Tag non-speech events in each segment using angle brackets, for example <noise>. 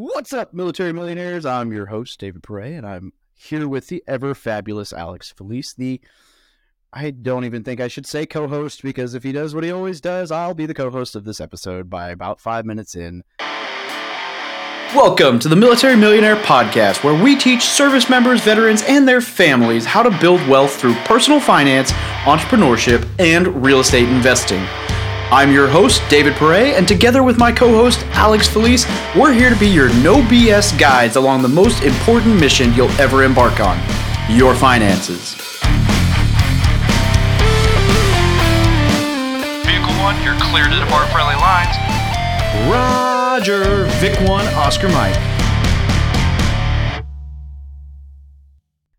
What's up, military millionaires? I'm your host, David Pere, and I'm here with the ever fabulous Alex Felice, the I don't even think I should say co host because if he does what he always does, I'll be the co host of this episode by about five minutes in. Welcome to the Military Millionaire Podcast, where we teach service members, veterans, and their families how to build wealth through personal finance, entrepreneurship, and real estate investing. I'm your host, David Pere, and together with my co host, Alex Felice, we're here to be your no BS guides along the most important mission you'll ever embark on your finances. Vehicle 1, you're clear to depart friendly lines. Roger, Vic 1, Oscar Mike.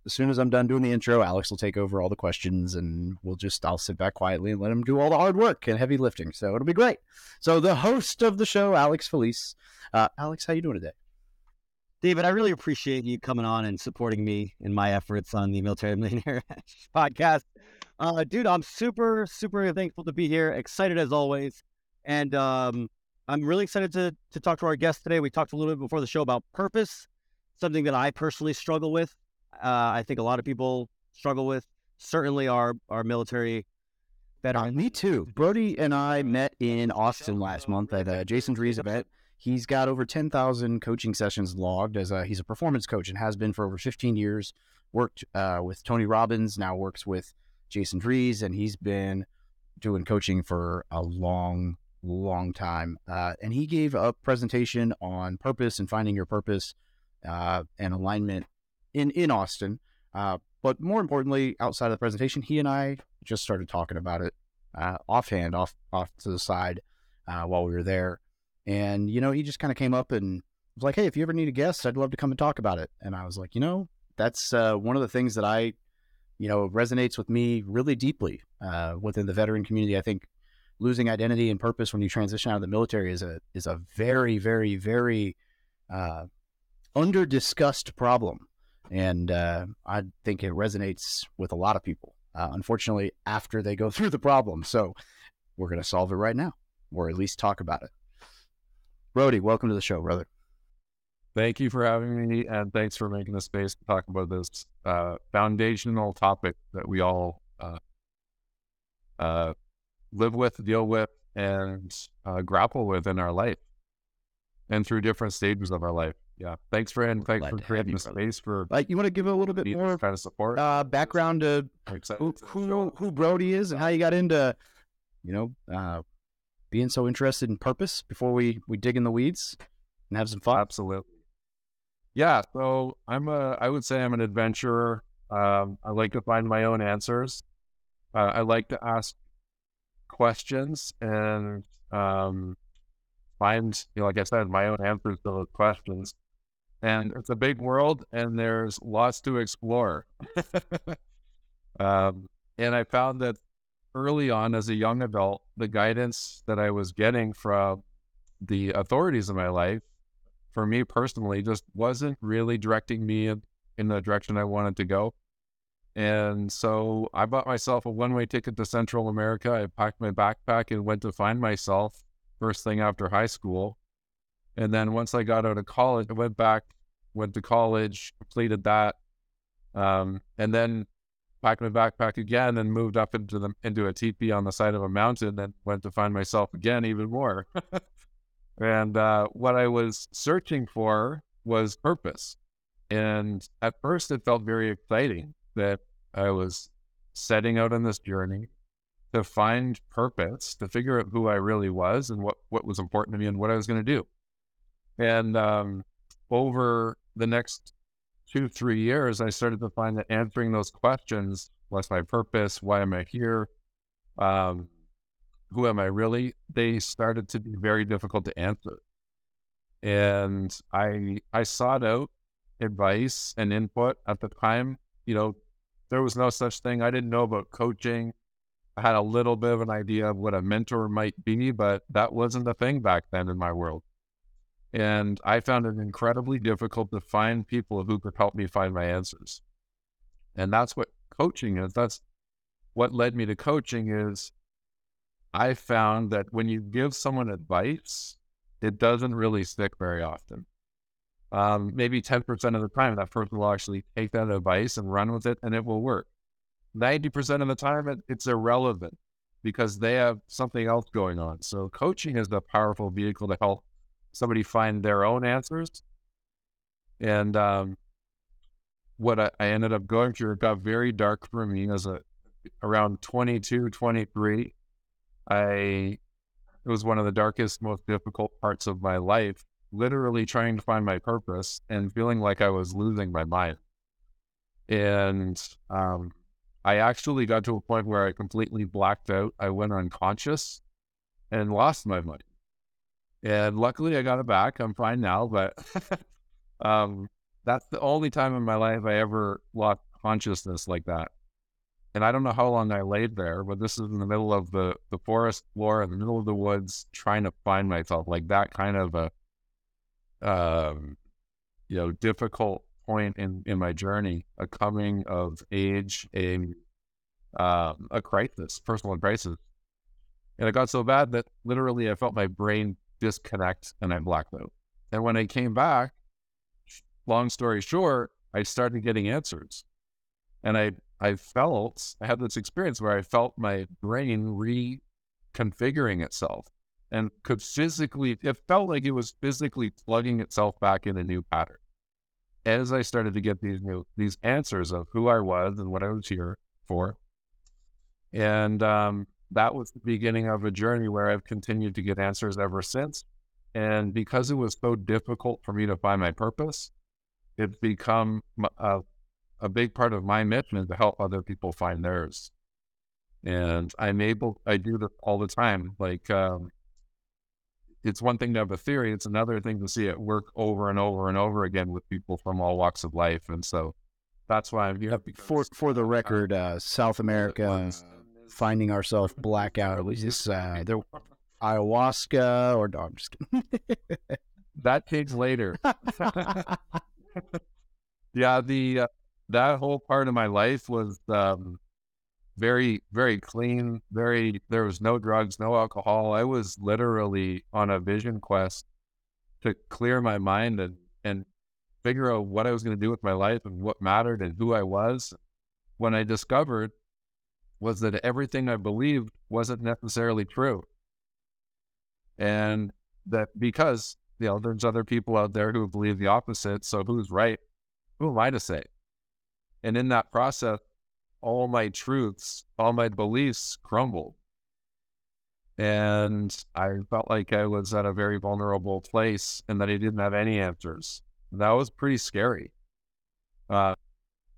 As soon as I'm done doing the intro, Alex will take over all the questions and we'll just, I'll sit back quietly and let him do all the hard work and heavy lifting. So it'll be great. So the host of the show, Alex Felice. Uh, Alex, how you doing today? David, I really appreciate you coming on and supporting me in my efforts on the Military Millionaire <laughs> podcast. Uh, dude, I'm super, super thankful to be here. Excited as always. And um, I'm really excited to, to talk to our guest today. We talked a little bit before the show about purpose, something that I personally struggle with. Uh, I think a lot of people struggle with. Certainly, our our military veterans. Uh, me too. Brodie and I met in Austin last month at a Jason Drees event. He's got over 10,000 coaching sessions logged as a, he's a performance coach and has been for over 15 years. Worked uh, with Tony Robbins, now works with Jason Drees, and he's been doing coaching for a long, long time. Uh, and he gave a presentation on purpose and finding your purpose uh, and alignment in in Austin. Uh, but more importantly, outside of the presentation, he and I just started talking about it uh, offhand, off off to the side uh, while we were there. And you know, he just kind of came up and was like, "Hey, if you ever need a guest, I'd love to come and talk about it." And I was like, you know, that's uh, one of the things that I, you know, resonates with me really deeply uh, within the veteran community. I think losing identity and purpose when you transition out of the military is a is a very, very, very uh, under discussed problem and uh, I think it resonates with a lot of people. Uh, unfortunately, after they go <laughs> through the problem, so we're going to solve it right now, or at least talk about it. Brodie, welcome to the show, brother. Thank you for having me, and thanks for making the space to talk about this uh, foundational topic that we all uh, uh, live with, deal with, and uh, grapple with in our life, and through different stages of our life yeah. Thanks for and thanks for creating the space for like you want to give a little bit more kind of support uh, background to who who, who Brodie is and how you got into you know uh, being so interested in purpose before we we dig in the weeds and have some fun. Absolutely. Yeah. So I'm a I would say I'm an adventurer. Um, I like to find my own answers. Uh, I like to ask questions and um, find, you know, like I said, my own answers to those questions and it's a big world and there's lots to explore. <laughs> um, and I found that early on as a young adult, the guidance that I was getting from the authorities in my life, for me personally, just wasn't really directing me in, in the direction I wanted to go. And so I bought myself a one way ticket to Central America. I packed my backpack and went to find myself first thing after high school. And then once I got out of college, I went back, went to college, completed that, um, and then packed my backpack again and moved up into the into a teepee on the side of a mountain and went to find myself again even more. <laughs> and uh, what I was searching for was purpose. And at first, it felt very exciting that I was setting out on this journey to find purpose, to figure out who I really was and what, what was important to me and what I was going to do. And um, over the next two, three years, I started to find that answering those questions what's my purpose? Why am I here? Um, who am I really? They started to be very difficult to answer. And I I sought out advice and input at the time. You know, there was no such thing. I didn't know about coaching. I had a little bit of an idea of what a mentor might be, but that wasn't a thing back then in my world. And I found it incredibly difficult to find people who could help me find my answers. And that's what coaching is. That's what led me to coaching is I found that when you give someone advice, it doesn't really stick very often. um, maybe 10% of the time, that person will actually take that advice and run with it and it will work. 90% of the time, it, it's irrelevant because they have something else going on. So, coaching is a powerful vehicle to help somebody find their own answers. And um, what I, I ended up going through, it got very dark for me as a around 22, 23. I it was one of the darkest, most difficult parts of my life literally trying to find my purpose and feeling like I was losing my mind. And um, I actually got to a point where I completely blacked out. I went unconscious and lost my mind. And luckily, I got it back. I'm fine now, but <laughs> um, that's the only time in my life I ever lost consciousness like that. And I don't know how long I laid there, but this is in the middle of the, the forest floor, in the middle of the woods, trying to find myself, like that kind of a um, you know, difficult point in, in my journey, a coming of age, a, um, a crisis, personal crisis. And it got so bad that literally I felt my brain disconnect and I blacked out. And when I came back, long story short, I started getting answers. And I I felt I had this experience where I felt my brain reconfiguring itself and could physically, it felt like it was physically plugging itself back in a new pattern. As I started to get these new, these answers of who I was and what I was here for. And um, that was the beginning of a journey where I've continued to get answers ever since. And because it was so difficult for me to find my purpose, it's become a, a big part of my mission to help other people find theirs. And I'm able, I do this all the time. Like, um, it's one thing to have a theory; it's another thing to see it work over and over and over again with people from all walks of life. And so that's why I'm here. For for the record, uh, South America, finding ourselves blackout. At least this uh, there, ayahuasca or no, I'm just kidding. <laughs> that takes later. <laughs> yeah, the uh, that whole part of my life was um, very, very clean, very, there was no drugs, no alcohol. I was literally on a vision quest to clear my mind and, and figure out what I was going to do with my life and what mattered and who I was. When I discovered was that everything I believed wasn't necessarily true. And that because, you know, there's other people out there who believe the opposite. So who's right? Who am I to say? And in that process, all my truths, all my beliefs crumbled. And I felt like I was at a very vulnerable place and that I didn't have any answers. That was pretty scary. Uh,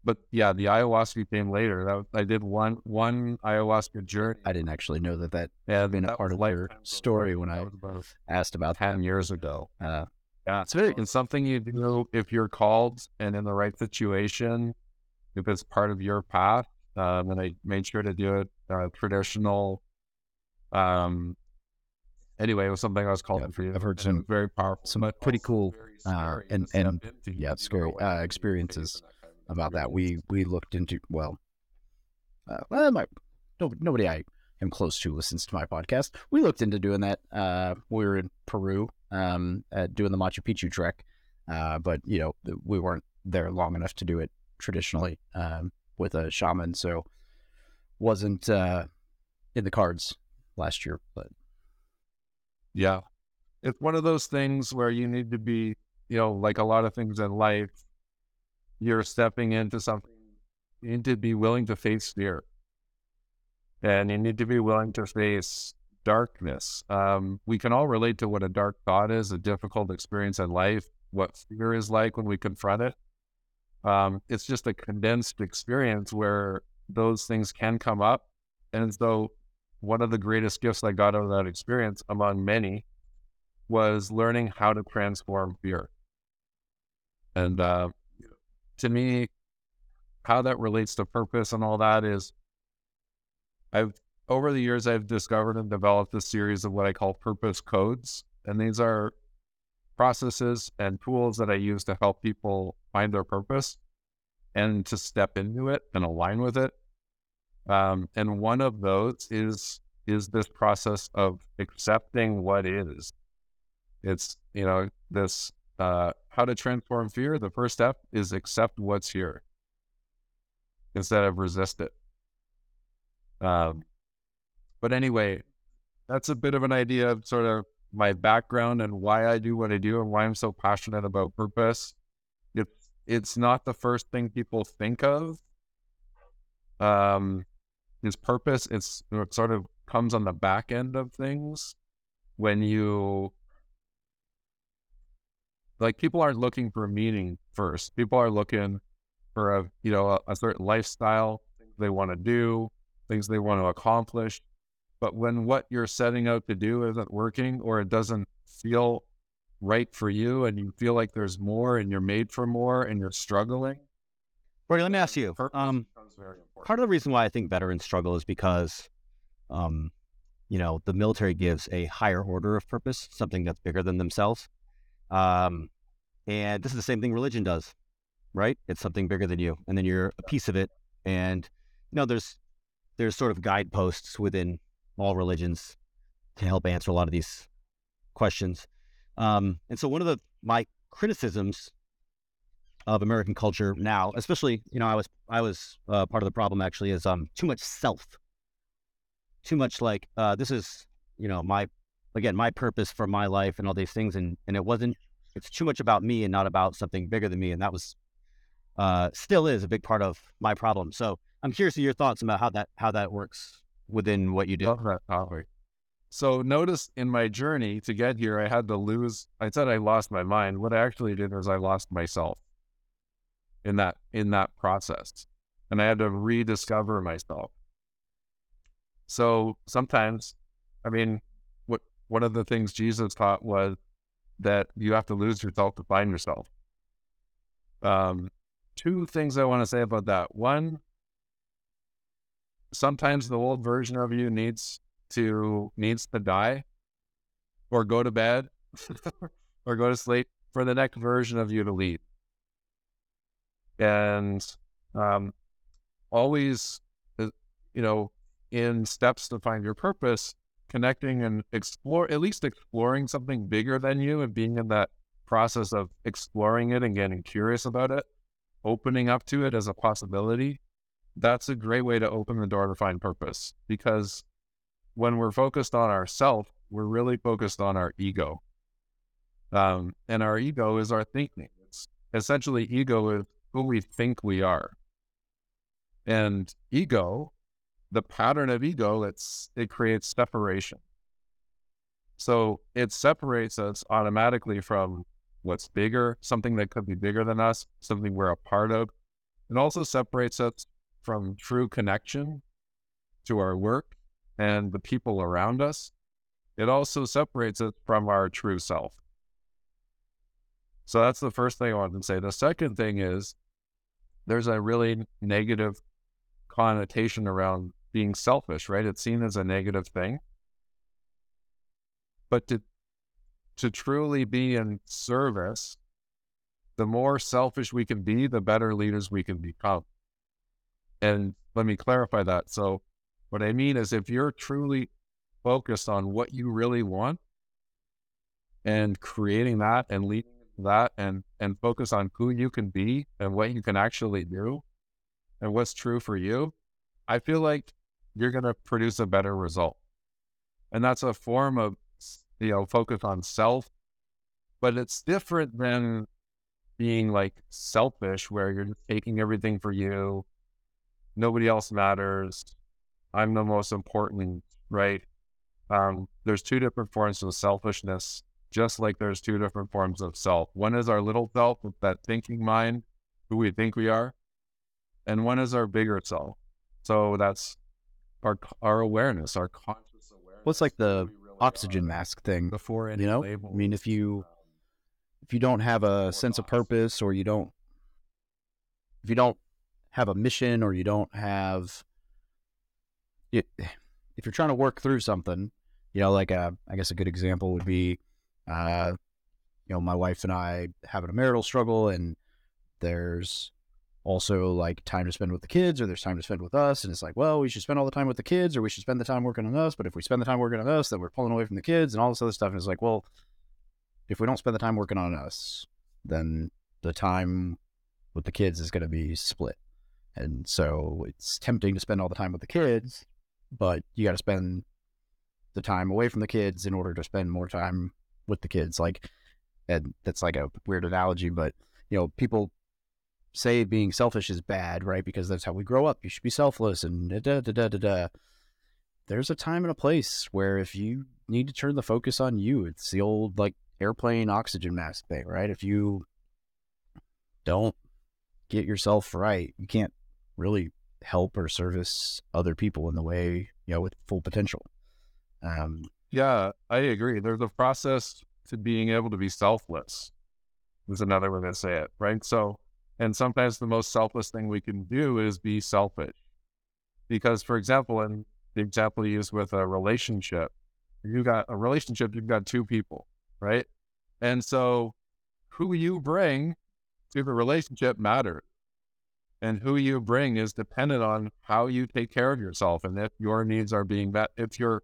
but yeah, the ayahuasca came later. That, I did one one ayahuasca journey. I didn't actually know that that had been a part of your story when I asked about ten years ago. Uh, yeah, it's very it's something you do if you're called and in the right situation if it's part of your path. Um, and I made sure to do it uh, traditional. Um, anyway, it was something I was called Yeah, for you. I've heard some- very powerful, some pretty cool, uh, and- and- yeah, You it's don't scary, uh, experiences face in that kind of about that. We we looked into well, uh, well, my, no, nobody I am close to listens to my podcast. We looked into doing that. Uh, we were in Peru, um, uh, doing the Machu Picchu trek, uh, but you know we weren't there long enough to do it traditionally um, with a shaman, so wasn't uh, in the cards last year. But Yeah. It's one of those things where you need to be, you know, like a lot of things in life, you're stepping into something, you need to be willing to face fear. And you need to be willing to face darkness. Um, we can all relate to what a dark thought is, a difficult experience in life, what fear is like when we confront it. Um, it's just a condensed experience where those things can come up. And so one of the greatest gifts I got out of that experience, among many, was learning how to transform fear. And uh, to me, how that relates to purpose and all that is, I've over the years I've discovered and developed a series of what I call purpose codes, and these are processes and tools that I use to help people find their purpose and to step into it and align with it. Um, and one of those is is this process of accepting what is. It's you know this uh, how to transform fear. The first step is accept what's here instead of resist it. Um, but anyway, that's a bit of an idea of sort of my background and why I do what I do and why I'm so passionate about purpose. It's it's not the first thing people think of. Um, is purpose. It's it sort of comes on the back end of things when you like people aren't looking for meaning first. People are looking for a you know a, a certain lifestyle, things they want to do, things they want to accomplish. But when what you're setting out to do isn't working or it doesn't feel right for you and you feel like there's more and you're made for more and you're struggling, Brodie, let me ask you. Um, becomes very important. part of the reason why I think veterans struggle is because, um, you know, the military gives a higher order of purpose, something that's bigger than themselves. Um, and this is the same thing religion does, right? It's something bigger than you, and then you're a piece of it. And you know, there's there's sort of guideposts within all religions to help answer a lot of these questions. Um, and so one of the my criticisms of American culture now, especially you know, I was I was uh, part of the problem actually is um too much self, too much like uh, this is you know my again my purpose for my life and all these things and and it wasn't it's too much about me and not about something bigger than me and that was uh still is a big part of my problem. So I'm curious of your thoughts about how that how that works within what you do. So notice in my journey to get here, I had to lose. I said I lost my mind. What I actually did was I lost myself in that in that process, and I had to rediscover myself. So sometimes, I mean, one of the things Jesus taught was that you have to lose yourself to find yourself. Um, two things I want to say about that. One, sometimes the old version of you needs to needs to die or go to bed <laughs> or go to sleep for the next version of you to lead and um, always uh, you know in steps to find your purpose connecting and explore at least exploring something bigger than you and being in that process of exploring it and getting curious about it opening up to it as a possibility that's a great way to open the door to find purpose because when we're focused on ourself, we're really focused on our ego. Um, and our ego is our thinking. It's essentially ego is who we think we are. And ego, the pattern of ego, it's it creates separation. So it separates us automatically from what's bigger, something that could be bigger than us, something we're a part of. It also separates us from true connection to our work and the people around us, it also separates us from our true self. So that's the first thing I wanted to say. The second thing is there's a really negative connotation around being selfish, right? It's seen as a negative thing. But to to truly be in service, the more selfish we can be, the better leaders we can become. And let me clarify that. So what I mean is, if you're truly focused on what you really want and creating that and leading that and, and focus on who you can be and what you can actually do and what's true for you, I feel like you're going to produce a better result. And that's a form of, you know, focus on self, but it's different than being like selfish where you're taking everything for you. Nobody else matters I'm the most important, right? Um, there's two different forms of selfishness, just like there's two different forms of self. One is our little self that thinking mind, who we think we are, and one is our bigger self. So that's our our awareness, our conscious awareness. Well, it's like the of who we really oxygen are mask thing. before any you know? I mean, if you if you don't have a sense of purpose or you don't if you don't have a mission or you don't have it, if you're trying to work through something, you know, like a, I guess a good example would be, uh, you know, my wife and I having a marital struggle, and there's also like time to spend with the kids, or there's time to spend with us, and it's like, well, we should spend all the time with the kids, or we should spend the time working on us. But if we spend the time working on us, then we're pulling away from the kids, and all this other stuff. And it's like, well, if we don't spend the time working on us, then the time with the kids is going to be split. And so it's tempting to spend all the time with the kids, but you got to spend the time away from the kids in order to spend more time with the kids. Like, and that's like a weird analogy, but you know, people say being selfish is bad, right? Because that's how we grow up. You should be selfless and da da da da da. There's a time and a place where if you need to turn the focus on you, it's the old like airplane oxygen mask thing, right? If you don't get yourself right, you can't really help or service other people in the way you know with full potential. Um, Yeah, I agree. There's a process to being able to be selfless. Is another way to say it, right? So, and sometimes the most selfless thing we can do is be selfish. Because, for example, in the example you use with a relationship, you've got a relationship, you've got two people, right? And so, who you bring to the relationship matters. And who you bring is dependent on how you take care of yourself and if your needs are being met. If you're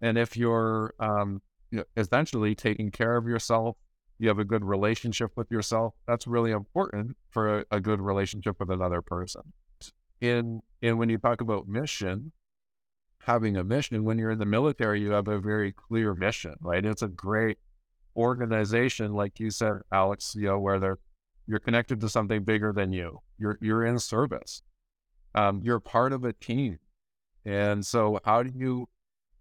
and if you're um, you know, essentially taking care of yourself, you have a good relationship with yourself. That's really important for a, a good relationship with another person. In and when you talk about mission, having a mission, when you're in the military, you have a very clear mission, right? It's a great organization, like you said, Alex. You know, where they're you're connected to something bigger than you. You're you're in service. Um, you're part of a team, and so how do you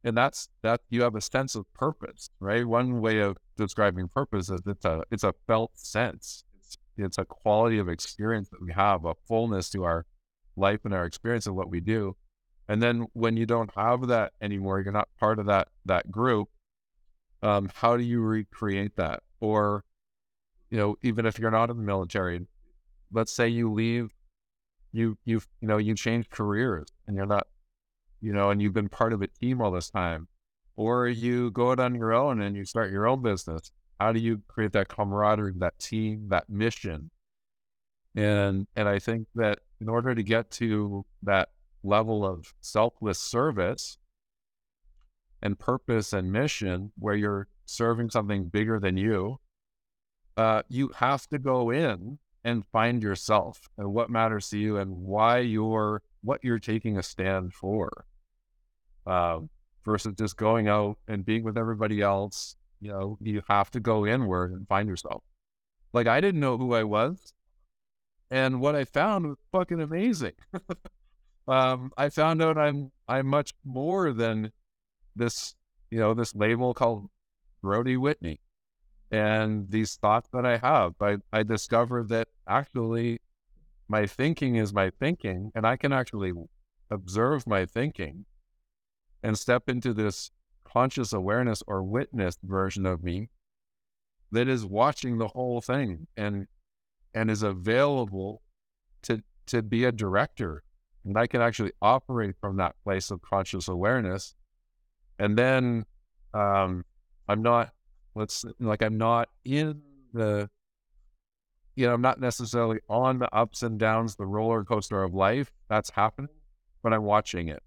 and that's that you have a sense of purpose, right? One way of describing purpose is it's a it's a felt sense. It's it's a quality of experience that we have, a fullness to our life and our experience of what we do. And then when you don't have that anymore, you're not part of that that group. Um, how do you recreate that? Or, you know, even if you're not in the military, let's say you leave, you you you know you change careers and you're not you know, and you've been part of a team all this time, or you go out on your own and you start your own business. How do you create that camaraderie, that team, that mission? And and I think that in order to get to that level of selfless service and purpose and mission, where you're serving something bigger than you, uh, you have to go in and find yourself and what matters to you and why you're what you're taking a stand for um, versus just going out and being with everybody else. You know, you have to go inward and find yourself. Like I didn't know who I was, and what I found was fucking amazing. <laughs> um, I found out I'm I'm much more than this, you know, this label called Brodie Whitney, and these thoughts that I have. I I discovered that actually my thinking is my thinking, and I can actually observe my thinking and step into this conscious awareness or witness version of me that is watching the whole thing and and is available to to be a director. And i can actually operate from that place of conscious awareness. And then um i'm not let's like i'm not in the you know i'm not necessarily on the ups and downs the roller coaster of life that's happening but i'm watching it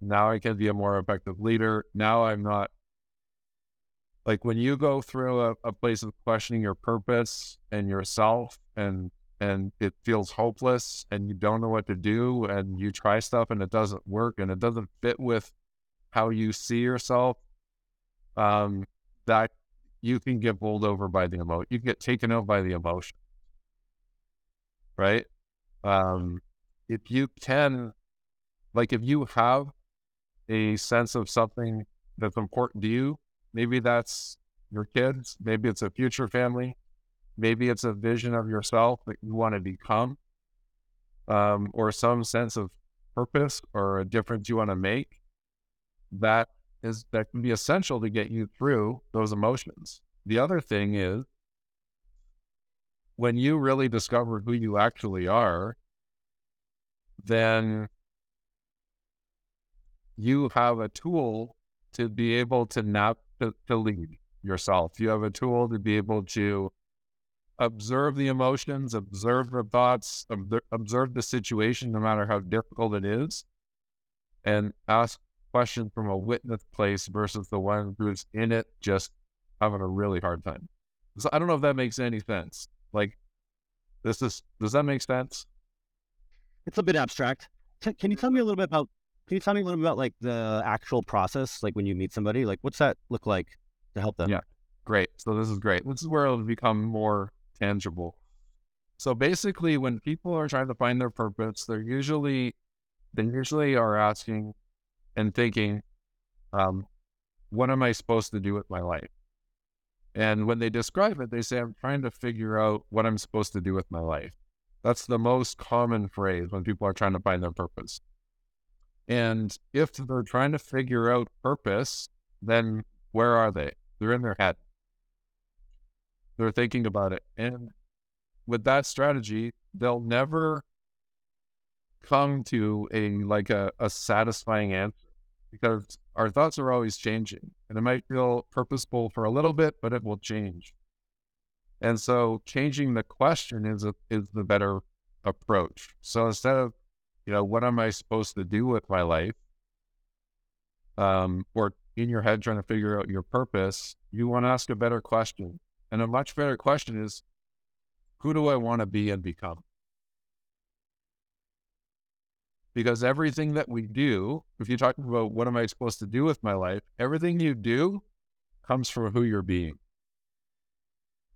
now I can be a more effective leader. Now I'm not like when you go through a, a place of questioning your purpose and yourself and and it feels hopeless and you don't know what to do and you try stuff and it doesn't work and it doesn't fit with how you see yourself um that you can get bowled over by the emotion you can get taken out by the emotion right um if you can like if you have a sense of something that's important to you. Maybe that's your kids, maybe it's a future family, maybe it's a vision of yourself that you want to become, um, or some sense of purpose or a difference you want to make. That is that can be essential to get you through those emotions. The other thing is when you really discover who you actually are, then you have a tool to be able to not to, to lead yourself. You have a tool to be able to observe the emotions, observe the thoughts, ob- observe the situation, no matter how difficult it is, and ask questions from a witness place versus the one who's in it just having a really hard time. So I don't know if that makes any sense. Like, this is does that make sense? It's a bit abstract. Can you tell me a little bit about? Can you tell me a little bit about like the actual process, like when you meet somebody? Like, what's that look like to help them? Yeah. Great. So this is great. This is where it'll become more tangible. So basically, when people are trying to find their purpose, they're usually they usually are asking and thinking, um, "What am I supposed to do with my life?" And when they describe it, they say, "I'm trying to figure out what I'm supposed to do with my life." That's the most common phrase when people are trying to find their purpose. And if mm-hmm. they're trying to figure out purpose, then where are they? They're in their head. They're thinking about it. And with that strategy, they'll never come to a like a, a satisfying answer because our thoughts are always changing. And it might feel purposeful for a little bit, but it will change. And so changing the question is a, is the better approach. So instead of, you know, what am I supposed to do with my life? Um, or in your head trying to figure out your purpose, you want to ask a better question. And a much better question is, who do I want to be and become? Because everything that we do, if you're talking about what am I supposed to do with my life, everything you do comes from who you're being.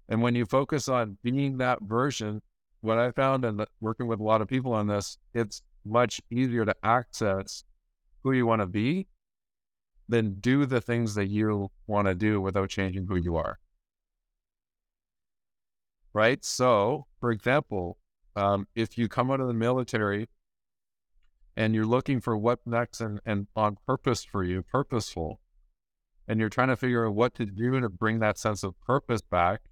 And when you focus on being that version, what I found and working with a lot of people on this, it's much easier to access who you want to be than do the things that you want to do without changing who you are. Right. So, for example, um, if you come out of the military and you're looking for what next and, and on purpose for you, purposeful, and you're trying to figure out what to do to bring that sense of purpose back,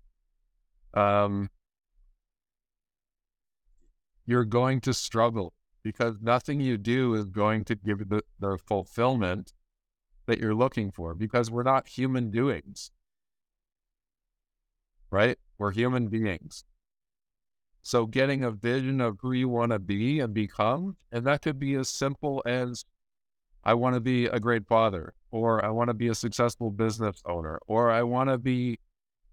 um, you're going to struggle because nothing you do is going to give you the, the fulfillment that you're looking for because we're not human doings, right? We're human beings. So getting a vision of who you want to be and become, and that could be as simple as I want to be a great father, or I want to be a successful business owner, or I want to be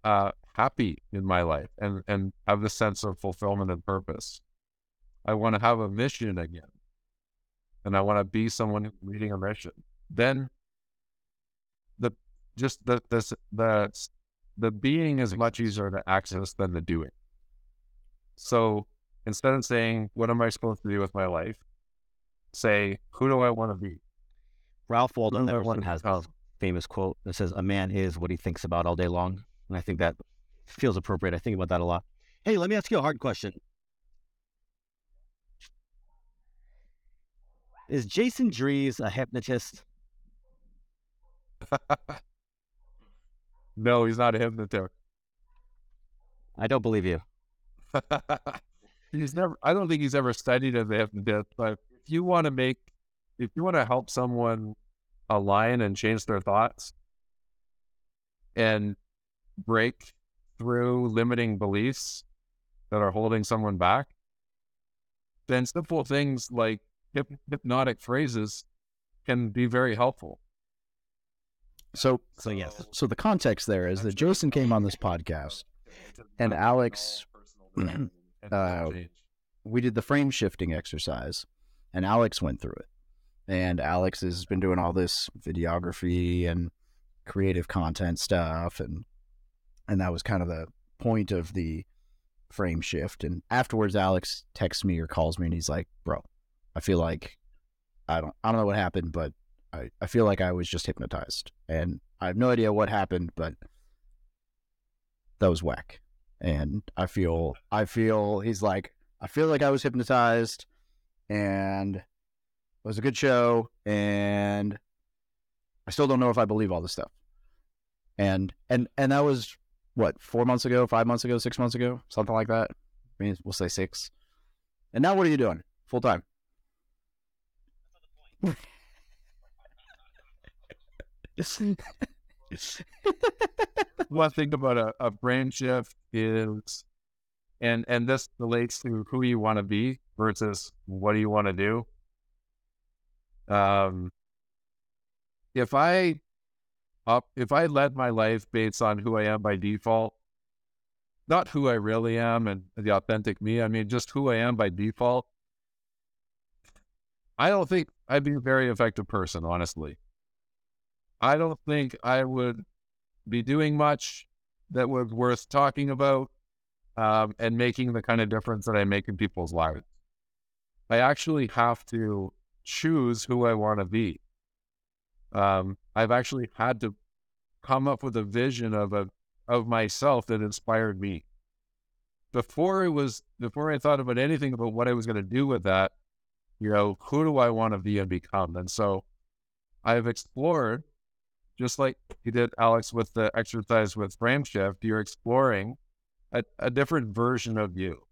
uh, happy in my life and, and have the sense of fulfillment and purpose. I want to have a mission again. And I want to be someone leading a mission. Then the just the the the the being is much easier to access than the doing. So instead of saying, What am I supposed to do with my life? Say, Who do I want to be? Ralph Waldo Emerson has a famous quote that says, A man is what he thinks about all day long. And I think that feels appropriate. I think about that a lot. Hey, let me ask you a hard question. Is Jason Drees a hypnotist? <laughs> no, he's not a hypnotist. I don't believe you. <laughs> he's never. I don't think he's ever studied as a hypnotist. But if you want to make, if you want to help someone align and change their thoughts, and break through limiting beliefs that are holding someone back, then simple things like hypnotic phrases can be very helpful. So, So yes. so the context there is that Jason came on this podcast, and Alex, <clears throat> uh, we did the frame shifting exercise, and Alex went through it. And Alex has been doing all this videography and creative content stuff, and and that was kind of the point of the frame shift. And afterwards, Alex texts me or calls me, and he's like, "Bro, I feel like I don't I don't know what happened, but I, I feel like I was just hypnotized, and I have no idea what happened, but that was whack." And I feel I feel he's like I feel like I was hypnotized, and it was a good show, and I still don't know if I believe all this stuff. And and and that was what four months ago, five months ago, six months ago, something like that. I mean, we'll say six. And now, what are you doing full time? One thing about a, a brain shift is, and and this relates to who you want to be versus what do you want to do. Um, if I up if I led my life based on who I am by default, not who I really am and the authentic me. I mean, just who I am by default. I don't think I'd be a very effective person, honestly. I don't think I would be doing much that was worth talking about um, and making the kind of difference that I make in people's lives. I actually have to choose who I want to be. Um, I've actually had to come up with a vision of a of myself that inspired me. Before it was before I thought about anything about what I was going to do with that, you know, who do I want to be and become? And so I've explored, just like you did, Alex, with the exercise with frame shift, you're exploring a, a different version of you,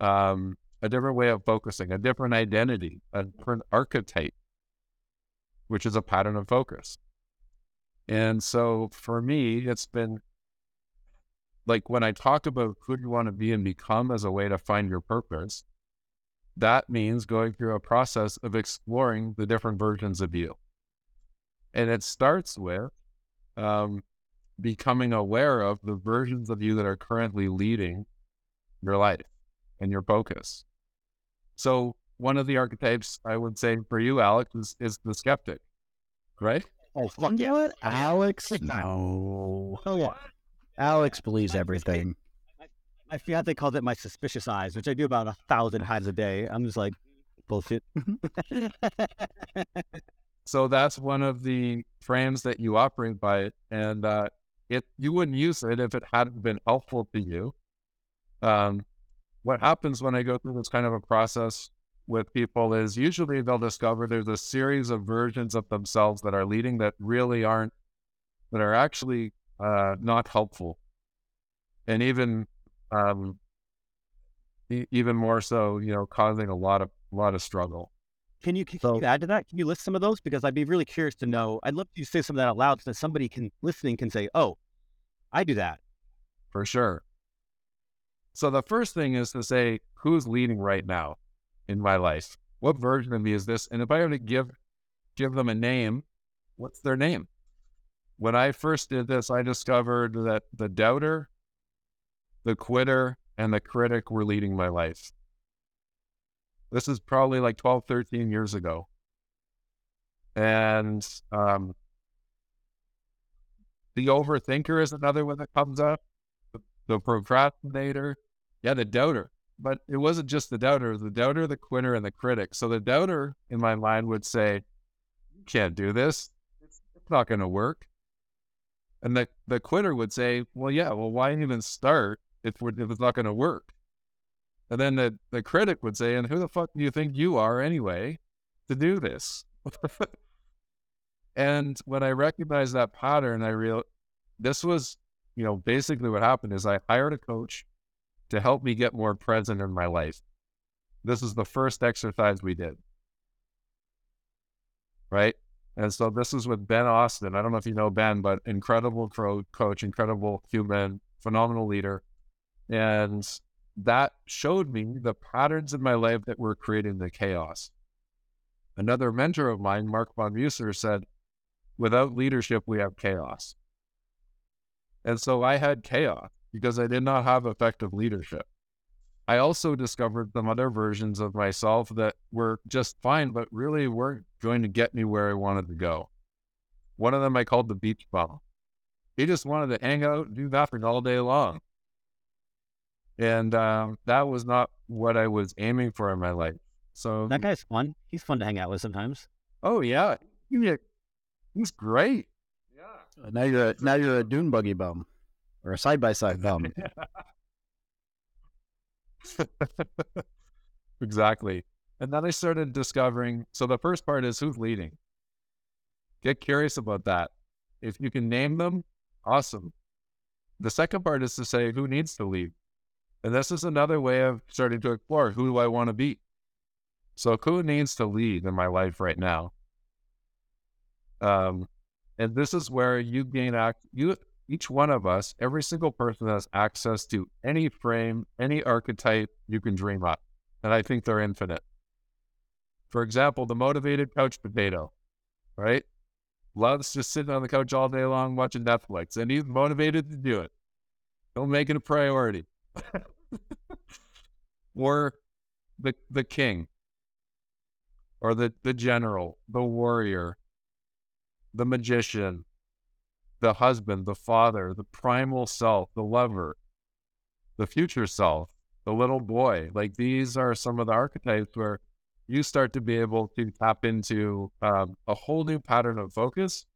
um, a different way of focusing, a different identity, a different archetype, which is a pattern of focus. And so for me, it's been like when I talk about who you want to be and become as a way to find your purpose, that means going through a process of exploring the different versions of you. And it starts with um, becoming aware of the versions of you that are currently leading your life and your focus. So, one of the archetypes I would say for you, Alex, is, is the skeptic, right? Oh, fuck You yeah. know what? Alex? No. Oh, yeah. Alex believes everything. My fiance calls it my suspicious eyes, which I do about a thousand times a day. I'm just like, bullshit. <laughs> So that's one of the frames that you operate by, and uh, it you wouldn't use it if it hadn't been helpful to you. Um, what happens when I go through this kind of a process with people is usually they'll discover there's a series of versions of themselves that are leading that really aren't, that are actually uh, not helpful, and even um, e- even more so, you know, causing a lot of a lot of struggle. Can you, can So- you add to that? Can you list some of those? Because I'd be really curious to know. I'd love you to say some of that out loud so that somebody can listening can say, "Oh, I do that." for sure. So the first thing is to say who's leading right now in my life. What version of me is this? And if I were to give give them a name, what's their name? When I first did this, I discovered that the doubter, the quitter, and the critic were leading my life. This is probably like 12, 13 years ago. And um, the overthinker is another one that comes up the procrastinator, yeah, the doubter. But it wasn't just the doubter, the doubter, the quitter, and the critic. So the doubter in my mind would say, You can't do this. It's, it's not going to work. And the, the quitter would say, Well, yeah, well, why even start if, we're, if it's not going to work? And then the, the critic would say, And who the fuck do you think you are anyway to do this? <laughs> and when I recognized that pattern, I real this was you know, basically what happened is I hired a coach to help me get more present in my life. This is the first exercise we did. Right. And so this is with Ben Austin. I don't know if you know Ben, but incredible coach, incredible human, phenomenal leader. And that showed me the patterns in my life that were creating the chaos. Another mentor of mine, Mark von Muser, said, without leadership, we have chaos. And so I had chaos because I did not have effective leadership. I also discovered some other versions of myself that were just fine, but really weren't going to get me where I wanted to go. One of them I called the beach bum. He just wanted to hang out and do nothing all day long. And um, that was not what I was aiming for in my life. So, That guy's fun. He's fun to hang out with sometimes. oh, yeah, he- he's great. Yeah. Now you're a, now you're a dune buggy bum or a side by side bum. <laughs> exactly. And then I started discovering. So the first part is who's leading. Get curious about that. If you can name them, awesome. The second part is to say who needs to lead. And this is another way of starting to explore who do I want to be? So who needs to lead in my life right now? Um, and this is where you gain act. You each one of us, every single person has access to any frame, any archetype you can dream up. And I think they're infinite. For example, the motivated couch potato, right? Loves just sitting on the couch all day long watching Netflix, and he's motivated to do it. Don't make it a priority. Or the the king or the the general, the warrior, the magician, the husband, the father, the primal self, the lover, the future self, the little boy. Like these are some of the archetypes where you start to be able to tap into um, a whole new pattern of focus.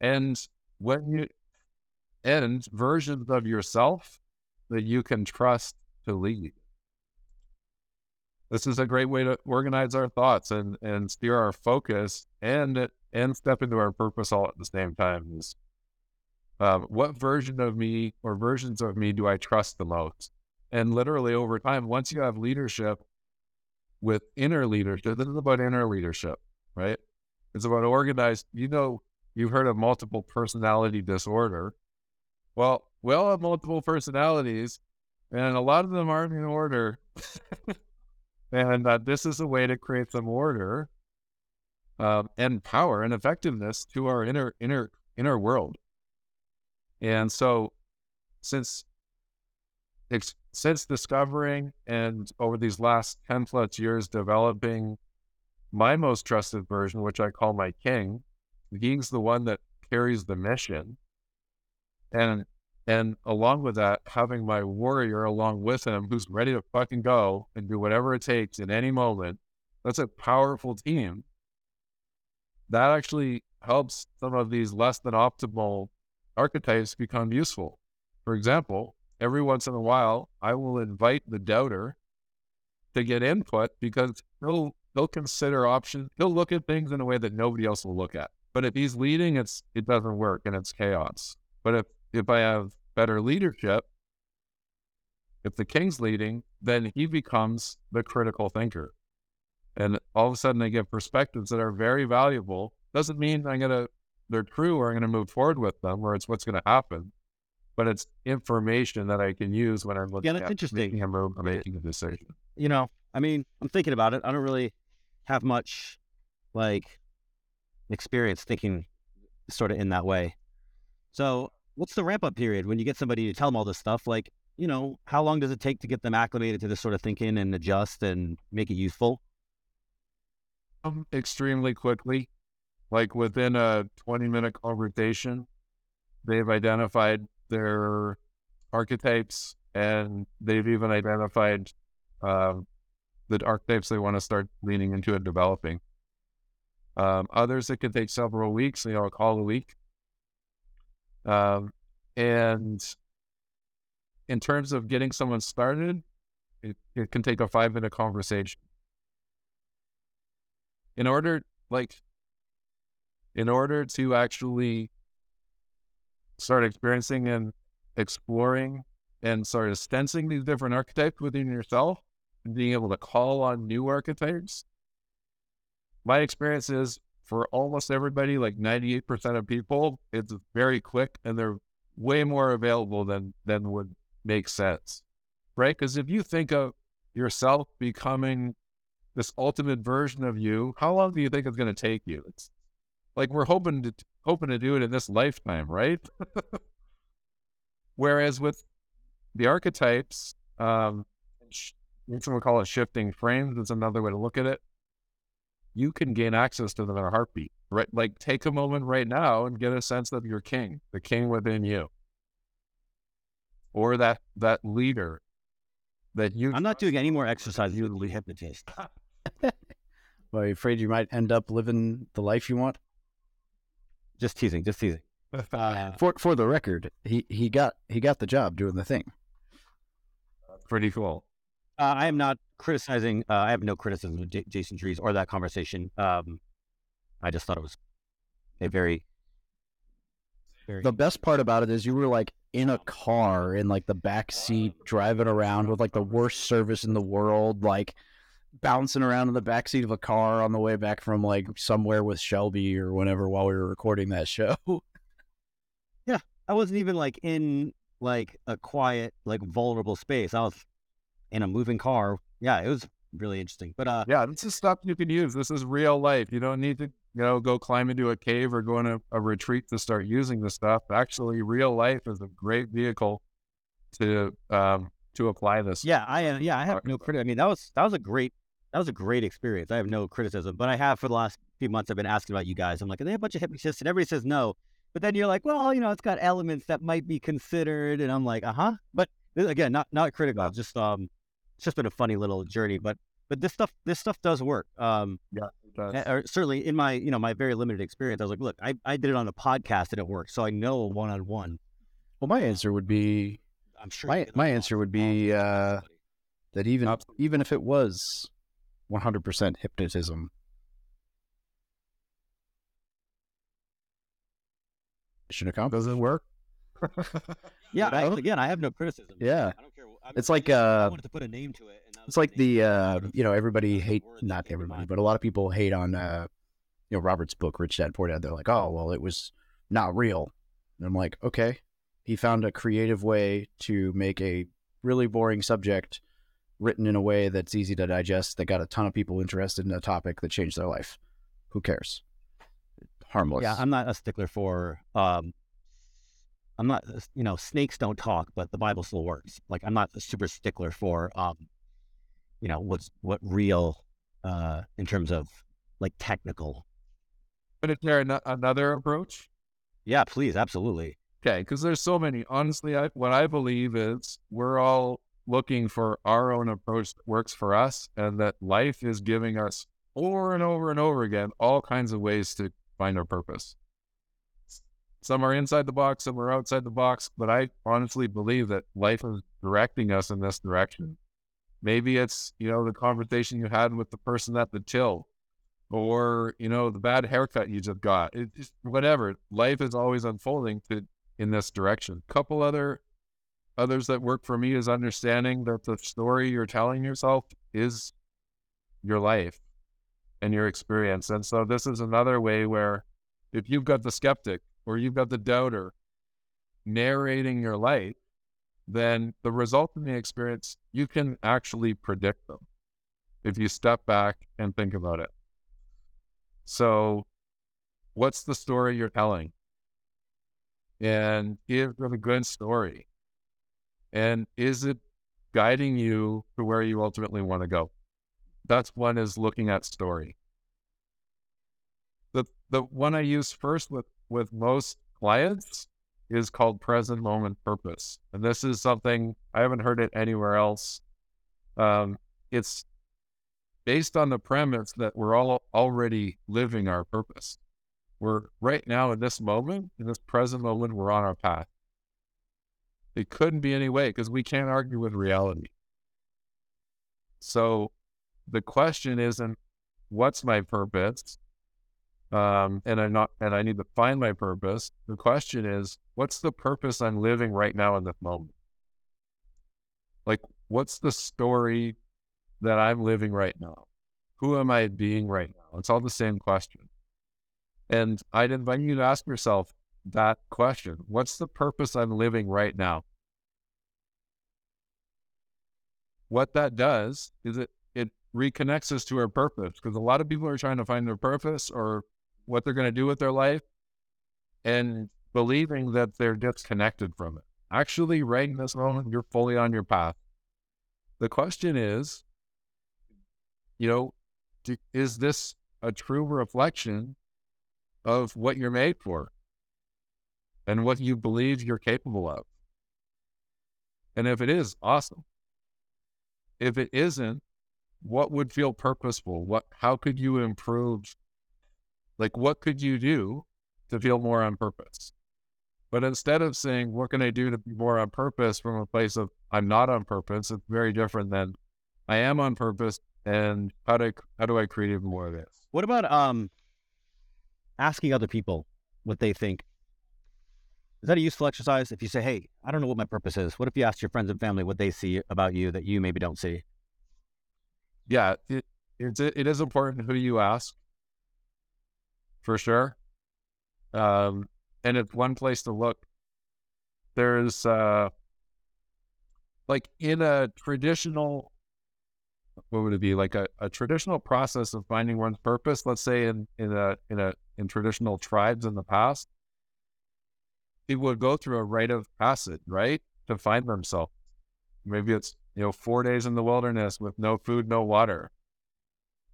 And when you and versions of yourself that you can trust to lead. This is a great way to organize our thoughts and, and steer our focus and and step into our purpose all at the same time. Is um, what version of me or versions of me do I trust the most? And literally over time, once you have leadership with inner leadership, this is about inner leadership, right? It's about organized. You know, you've heard of multiple personality disorder. Well, we all have multiple personalities, and a lot of them aren't in order. and uh, this is a way to create some order um, and power and effectiveness to our inner inner inner world. And so, since ex- since discovering and over these last ten plus years developing my most trusted version, which I call my king, he's the one that carries the mission and and along with that, having my warrior along with him who's ready to fucking go and do whatever it takes in any moment. That's a powerful team. That actually helps some of these less than optimal archetypes become useful. For example, every once in a while, I will invite the doubter to get input because he'll he'll consider options. He'll look at things in a way that nobody else will look at. But if he's leading, it's it doesn't work and it's chaos. But if if I have better leadership, if the king's leading, then he becomes the critical thinker. And all of a sudden they get perspectives that are very valuable. Doesn't mean I'm gonna they're true or I'm gonna move forward with them or it's what's gonna happen. But it's information that I can use when I'm looking Yeah, that's at interesting. making a move or making a decision. you know, I mean, I'm thinking about it. I don't really have much like experience thinking sort of in that way. So, what's the ramp up period when you get somebody to tell them all this stuff? Like, you know, how long does it take to get them acclimated to this sort of thinking and adjust and make it useful? um, extremely quickly. Like within a 20 minute conversation, they've identified their archetypes and they've even identified um, the archetypes they want to start leaning into and developing. Um, others, it can take several weeks, you know, a call a week. Um, and in terms of getting someone started, it, it can take a five minute conversation. In order like in order to actually start experiencing and exploring and sort of sensing these different archetypes within yourself and being able to call on new archetypes my experience is for almost everybody like 98% of people it's very quick and they're way more available than than would make sense right because if you think of yourself becoming this ultimate version of you, how long do you think it's going to take you? It's like we're hoping to hoping to do it in this lifetime, right? <laughs> Whereas with the archetypes, um, some would call it shifting frames. Is another way to look at it. You can gain access to them in a heartbeat, right? Like take a moment right now and get a sense of your king, the king within you, or that that leader that you. I'm not doing any more exercise. You're the hypnotist. <laughs> Are you afraid you might end up living the life you want? Just teasing. Just teasing. <laughs> Uh, For for the record, he, he got he got the job doing the thing. Pretty cool. Uh, I am not criticizing. Uh, I have no criticism of J- Jason Trees or that conversation. Um, I just thought it was a very, very. The best part about it is you were like in a car in like the back seat driving around with like the worst service in the world, like bouncing around in the back seat of a car on the way back from like somewhere with Shelby or whenever while we were recording that show. <laughs> Yeah, I wasn't even like in like a quiet, like vulnerable space. I was in a moving car. Yeah, it was really interesting. But uh, Yeah, this is stuff you can use. This is real life. You don't need to, you know, go climb into a cave or go on a, a retreat to start using this stuff. Actually, real life is a great vehicle to um, to apply this. Yeah, I uh, yeah I have no criticism. I mean that was that was a great that was a great experience. I have no criticism, but I have for the last few months. I've been asking about you guys. I'm like, are they a bunch of hypnotists? And everybody says no. But then you're like, well, you know, it's got elements that might be considered, and I'm like, uh huh. But again, not not critical. Just um, it's just been a funny little journey. But but this stuff this stuff does work. Um, That's- Uh, or certainly in my you know my very limited experience i was like look i, I did it on a podcast and it worked so i know one-on-one Well, my answer would be i'm sure My- my answer would be, uh, that even Absolutely. even if it was 100% hypnotism, mission accomplished. Does it work? <laughs> yeah I, again i have no criticism Yeah. i don't care I'm- It's like, I uh, wanted to put a name to it and that was It's like name. the uh, you know everybody hate not everybody, but a lot of people hate on uh, you know Robert's book Rich Dad Poor Dad. They're like, oh well, it was not real. And I'm like, okay, he found a creative way to make a really boring subject written in a way that's easy to digest that got a ton of people interested in a topic that changed their life. Who cares? Harmless. yeah i'm not a stickler for um i'm not you know snakes don't talk but the bible still works like i'm not a super stickler for um you know what's what real uh in terms of like technical But is there an- another approach? yeah please absolutely Okay, because there's so many. Honestly, I, what I believe is we're all looking for our own approach that works for us, and that life is giving us over and over and over again all kinds of ways to find our purpose. Some are inside the box, some are outside the box, but I honestly believe that life is directing us in this direction. Maybe it's, you know, the conversation you had with the person at the till, or, you know, the bad haircut you just got. It just, whatever. Life is always unfolding to in this direction. Couple other others that work for me is understanding that the story you're telling yourself is your life and your experience. And so this is another way where if you've got the skeptic or you've got the doubter narrating your life, then the result in the experience, you can actually predict them if you step back and think about it. So, what's the story you're telling? And is it a good story? And is it guiding you to where you ultimately want to go? That's one is looking at story. The the one I use first with with most clients is called present moment purpose. And this is something I haven't heard it anywhere else. Um, it's based on the premise that we're all already living our purpose. We're right now in this moment, in this present moment, we're on our path. It couldn't be any way because we can't argue with reality. So the question isn't what's my purpose? Um, and I'm not, and I need to find my purpose. The question is, what's the purpose I'm living right now in this moment? Like, what's the story that I'm living right now? Who am I being right now? It's all the same question. And I'd invite you to ask yourself that question What's the purpose I'm living right now? What that does is it, it reconnects us to our purpose because a lot of people are trying to find their purpose or what they're going to do with their life and believing that they're disconnected from it. Actually, right in this moment, you're fully on your path. The question is, you know, do, is this a true reflection of what you're made for and what you believe you're capable of? And if it is, awesome. If it isn't, what would feel purposeful? What how could you improve? Like what could you do to feel more on purpose? But instead of saying, what can I do to be more on purpose from a place of I'm not on purpose, it's very different than I am on purpose and how do I, how do I create even more of this? What about um asking other people what they think? Is that a useful exercise? If you say, "Hey, I don't know what my purpose is," what if you ask your friends and family what they see about you that you maybe don't see? Yeah, it, it's, it is important who you ask for sure. Um, and it's one place to look. There's uh, like in a traditional, what would it be like a, a traditional process of finding one's purpose? Let's say in in a in a in traditional tribes in the past, people would go through a rite of passage, right, to find themselves. Maybe it's, you know, four days in the wilderness with no food, no water.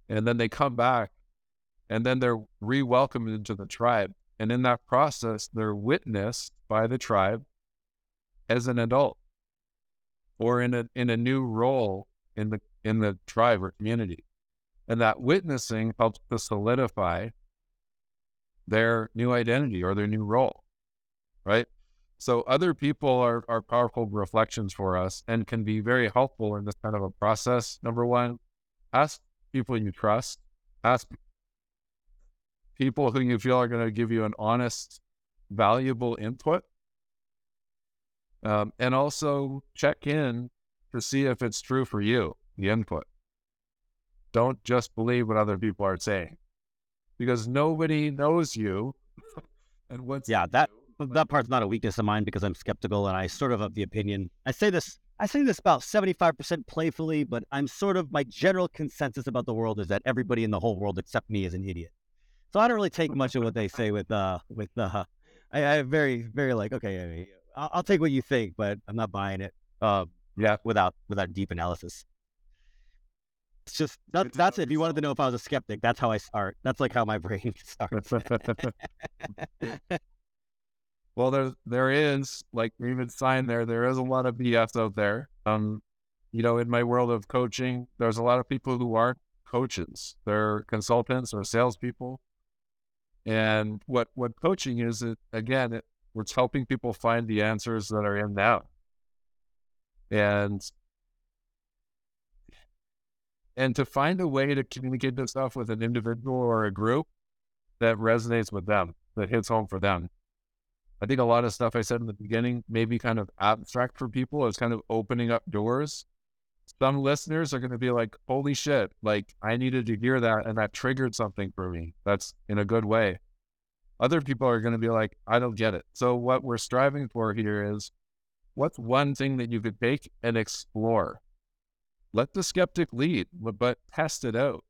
And then they come back and then they're re welcomed into the tribe. And in that process, they're witnessed by the tribe as an adult or in a in a new role in the in the tribe or community. And that witnessing helps to solidify their new identity or their new role. Right. So other people are, are powerful reflections for us and can be very helpful in this kind of a process. Number one, ask people you trust, ask people who you feel are going to give you an honest, valuable input. Um, and also check in to see if it's true for you, the input. Don't just believe what other people are saying because nobody knows you. <laughs> and what's yeah, that that part's not a weakness of mine because I'm skeptical and I sort of have the opinion. I say this I say this about 75% playfully, but I'm sort of my general consensus about the world is that everybody in the whole world except me is an idiot. So I don't really take much of what <laughs> they say with uh with uh I, I very very like okay I'll, I'll take what you think, but I'm not buying it. Uh, yeah, without without deep analysis. It's just that, that's it. If you wanted to <laughs> know if I was a skeptic, that's how I start. That's like how my <laughs> brain starts. well, there there is like even sign there. There is a lot of BS out there. Um, you know, in my world of coaching, there's a lot of people who aren't coaches. They're consultants or salespeople. And what what coaching is, it again, it, it's helping people find the answers that are in them. And and to find a way to communicate this stuff with an individual or a group that resonates with them, that hits home for them. I think a lot of stuff I said in the beginning may be kind of abstract for people. It's kind of opening up doors. Some listeners are going to be like, holy shit, like I needed to hear that and that triggered something for me. That's in a good way. Other people are going to be like, I don't get it. So, what we're striving for here is what's one thing that you could take and explore? let the skeptic lead, but test it out.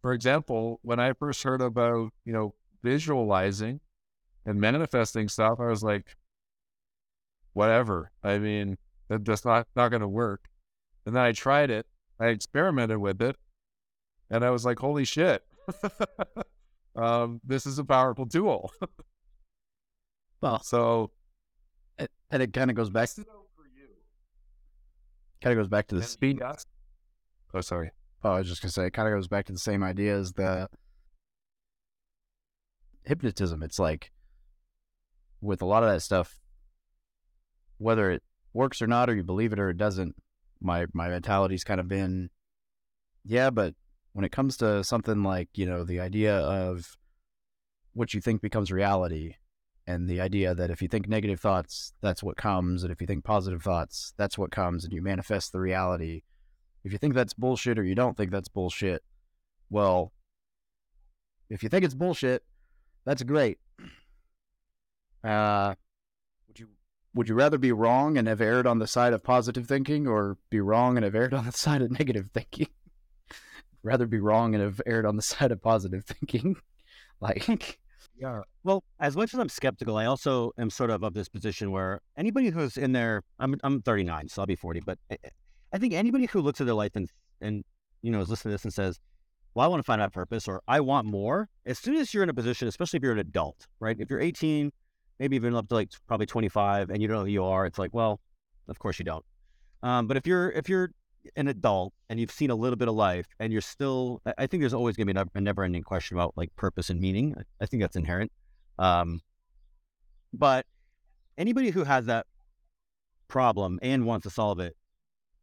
For example, when I first heard about, you know, visualizing and manifesting stuff, I was like, whatever. I mean, that's not, not going to work. And then I tried it, I experimented with it, and I was like, holy shit, <laughs> um, this is a powerful tool. well, so, and it kind of goes back kind of goes back to the speed. Oh, sorry. Oh, I was just gonna say, it kind of goes back to the same idea as the hypnotism. It's like with a lot of that stuff, whether it works or not, or you believe it or it doesn't, my my mentality's kind of been, yeah, but when it comes to something like you know the idea of what you think becomes reality and the idea that if you think negative thoughts, that's what comes, and if you think positive thoughts, that's what comes, and you manifest the reality. If you think that's bullshit or you don't think that's bullshit, well, if you think it's bullshit, that's great. Uh, would you rather be wrong and have erred on the side of positive thinking, or be wrong and have erred on the <laughs> side of negative thinking? rather be wrong and have erred on the side of positive thinking. <laughs> like <laughs> yeah. Well, as much as I'm skeptical, I also am sort of of this position where anybody who's in there, I'm I'm 39, so I'll be 40, but I, I think anybody who looks at their life and and you know is listening to this and says, "Well, I want to find my purpose," or "I want more," as soon as you're in a position, especially if you're an adult, right? If you're 18, maybe even up to like probably 25, and you don't know who you are, it's like, well, of course you don't. Um, but if you're if you're an adult and you've seen a little bit of life and you're still i think there's always going to be a never ending question about like purpose and meaning i think that's inherent um, but anybody who has that problem and wants to solve it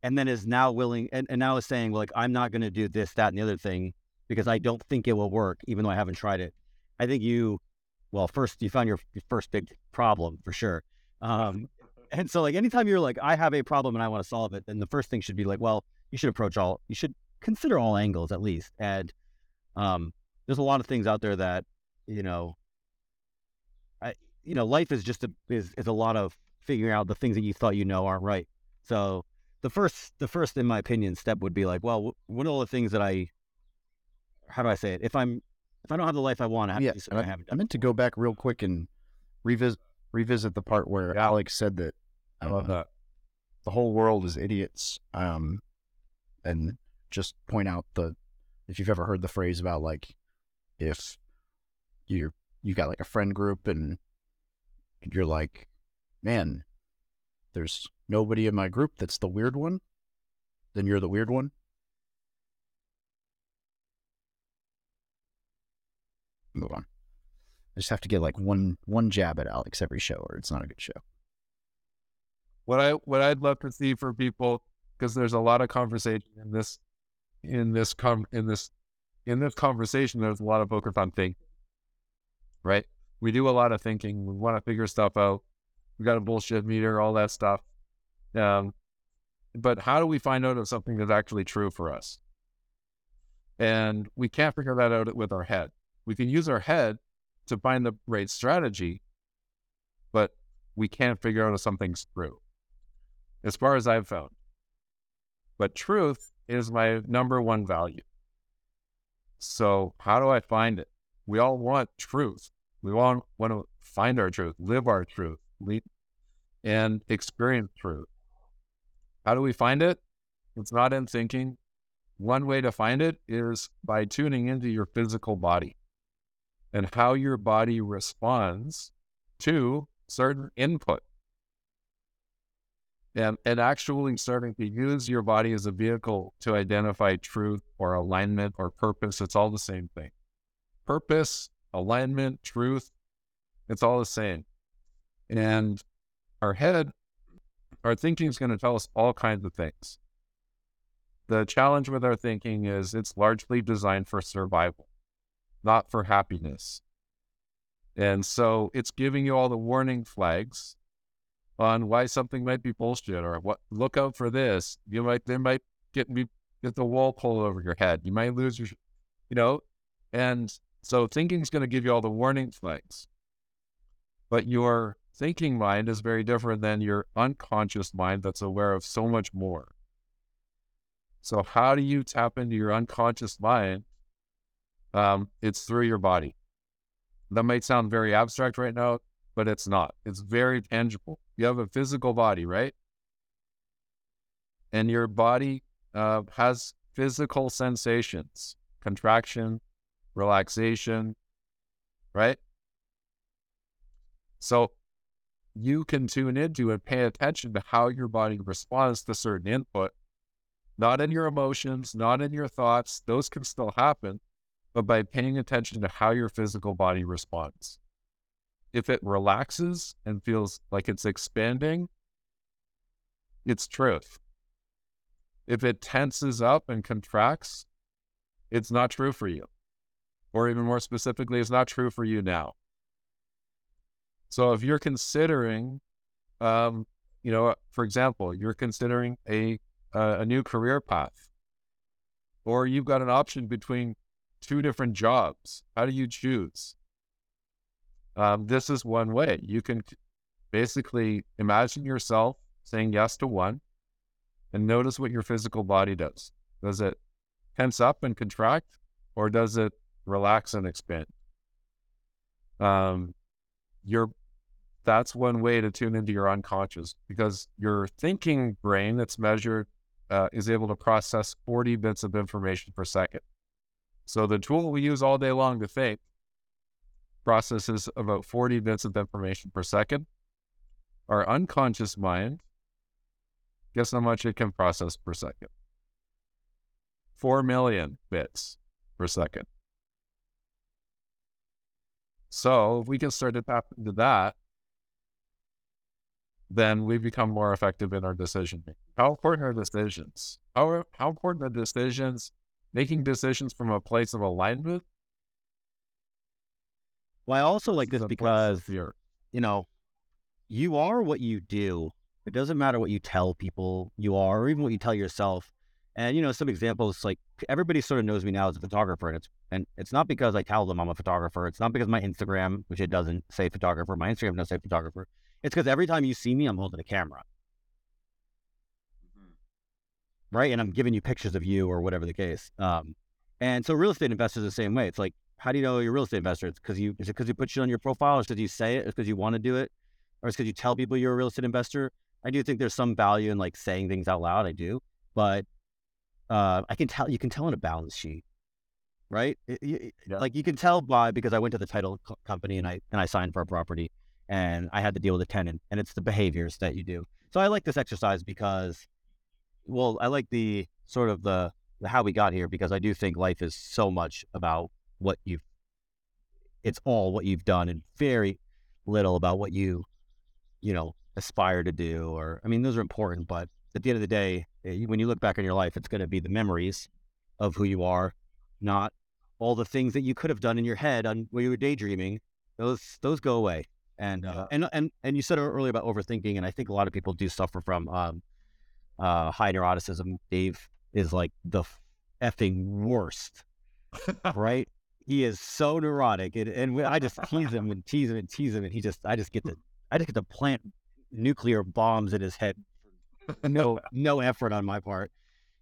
and then is now willing and, and now is saying like i'm not going to do this that and the other thing because i don't think it will work even though i haven't tried it i think you well first you found your, your first big problem for sure <laughs> um, and so like anytime you're like, I have a problem and I want to solve it, then the first thing should be like, well, you should approach all you should consider all angles at least. And um there's a lot of things out there that, you know, I you know, life is just a is is a lot of figuring out the things that you thought you know aren't right. So the first the first in my opinion step would be like, well, what are all the things that I how do I say it? If I'm if I don't have the life I want, I have yeah, to do I, haven't I meant to go back real quick and revisit revisit the part where Alex said that I love that. the whole world is idiots. Um, and just point out the if you've ever heard the phrase about like if you're you got like a friend group and you're like, man, there's nobody in my group that's the weird one, then you're the weird one. Move on. I just have to get like one one jab at Alex every show, or it's not a good show. What I what I'd love to see for people because there's a lot of conversation in this in this com in this in this conversation. There's a lot of focus on thinking, right? We do a lot of thinking. We want to figure stuff out. We got a bullshit meter, all that stuff. Um, but how do we find out if something is actually true for us? And we can't figure that out with our head. We can use our head to find the right strategy, but we can't figure out if something's true, as far as I've found. But truth is my number one value. So, how do I find it? We all want truth. We all want to find our truth, live our truth, lead, and experience truth. How do we find it? It's not in thinking. One way to find it is by tuning into your physical body and how your body responds to certain input. And, and actually starting to use your body as a vehicle to identify truth or alignment or purpose. It's all the same thing. Purpose, alignment, truth, it's all the same. And our head, our thinking is going to tell us all kinds of things. The challenge with our thinking is it's largely designed for survival not for happiness. And so it's giving you all the warning flags on why something might be bullshit or what look out for this. You might they might get me get the wall pulled over your head. You might lose your you know, and so thinking's going to give you all the warning flags. But your thinking mind is very different than your unconscious mind that's aware of so much more. So how do you tap into your unconscious mind um, it's through your body. That might sound very abstract right now, but it's not. It's very tangible. You have a physical body, right? And your body uh, has physical sensations, contraction, relaxation, right? So you can tune into and pay attention to how your body responds to certain input, not in your emotions, not in your thoughts. Those can still happen, but by paying attention to how your physical body responds. If it relaxes and feels like it's expanding, it's truth. If it tenses up and contracts, it's not true for you. Or even more specifically, it's not true for you now. So if you're considering, um, you know, for example, you're considering a a new career path, or you've got an option between two different jobs. How do you choose? Um, this is one way. You can basically imagine yourself saying yes to one and notice what your physical body does. Does it tense up and contract or does it relax and expand? Um, your that's one way to tune into your unconscious because your thinking brain that's measured uh, is able to process 40 bits of information per second. So the tool we use all day long to think processes about 40 bits of information per second. Our unconscious mind, guess how much it can process per second? 4 million bits per second. So if we can start to tap into that, then we become more effective in our decision making. How important are decisions? How, how important are decisions making decisions from a place of alignment. Well, I also like this because you know, you are what you do. It doesn't matter what you tell people you are, or even what you tell yourself. And you know, some examples like everybody sort of knows me now as a photographer, and it's and it's not because I tell them I'm a photographer. It's not because my Instagram, which it doesn't say photographer, my Instagram doesn't say photographer. It's because every time you see me, I'm holding a camera. Right? And I'm giving you pictures of you or whatever the case. Um, and so real estate investors the same way. It's like, how do you know you're a real estate investor? It's because you is it because you put you on your profile, or because you say it, it's because you want to do it, or it's because you tell people you're a real estate investor. I do think there's some value in like saying things out loud. I do, but uh, I can tell you can tell in a balance sheet, right? It- it- Yeah. Like you can tell by because I went to the title co- company and I and I signed for a property and I had to deal with a tenant and it's the behaviors that you do. So I like this exercise because, well, I like the sort of the, the how we got here because I do think life is so much about what you've. It's all what you've done and very little about what you, you know, aspire to do. Or I mean, those are important, but at the end of the day, eh, when you look back on your life, it's going to be the memories of who you are, not all the things that you could have done in your head on when you were daydreaming. Those those go away. And uh, and and and you said earlier about overthinking, and I think a lot of people do suffer from um, uh, high neuroticism. Dave is like the effing worst, <laughs> right? He is so neurotic, and, and I just tease him and tease him and tease him, and he just I just get to I just get to plant nuclear bombs in his head. No no effort on my part,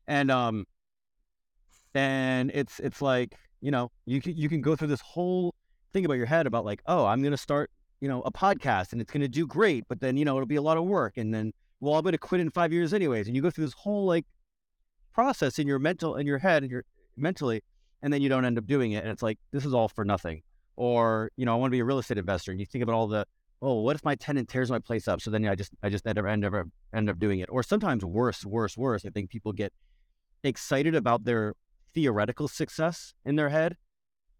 and um, and it's it's like you know you can you can go through this whole thing about your head about like oh I'm gonna start you know a podcast and it's gonna do great, but then you know it'll be a lot of work, and then well I'm gonna quit in five years anyways, and you go through this whole like process in your mental in your head and your mentally, and then you don't end up doing it, and it's like this is all for nothing. Or you know I want to be a real estate investor, and you think about all the oh what if my tenant tears my place up, so then I just I just end up end up end up doing it. Or sometimes worse worse worse. I think people get excited about their theoretical success in their head